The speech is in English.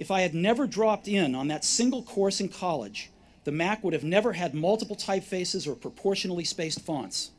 If I had never dropped in on that single course in college, the Mac would have never had multiple typefaces or proportionally spaced fonts.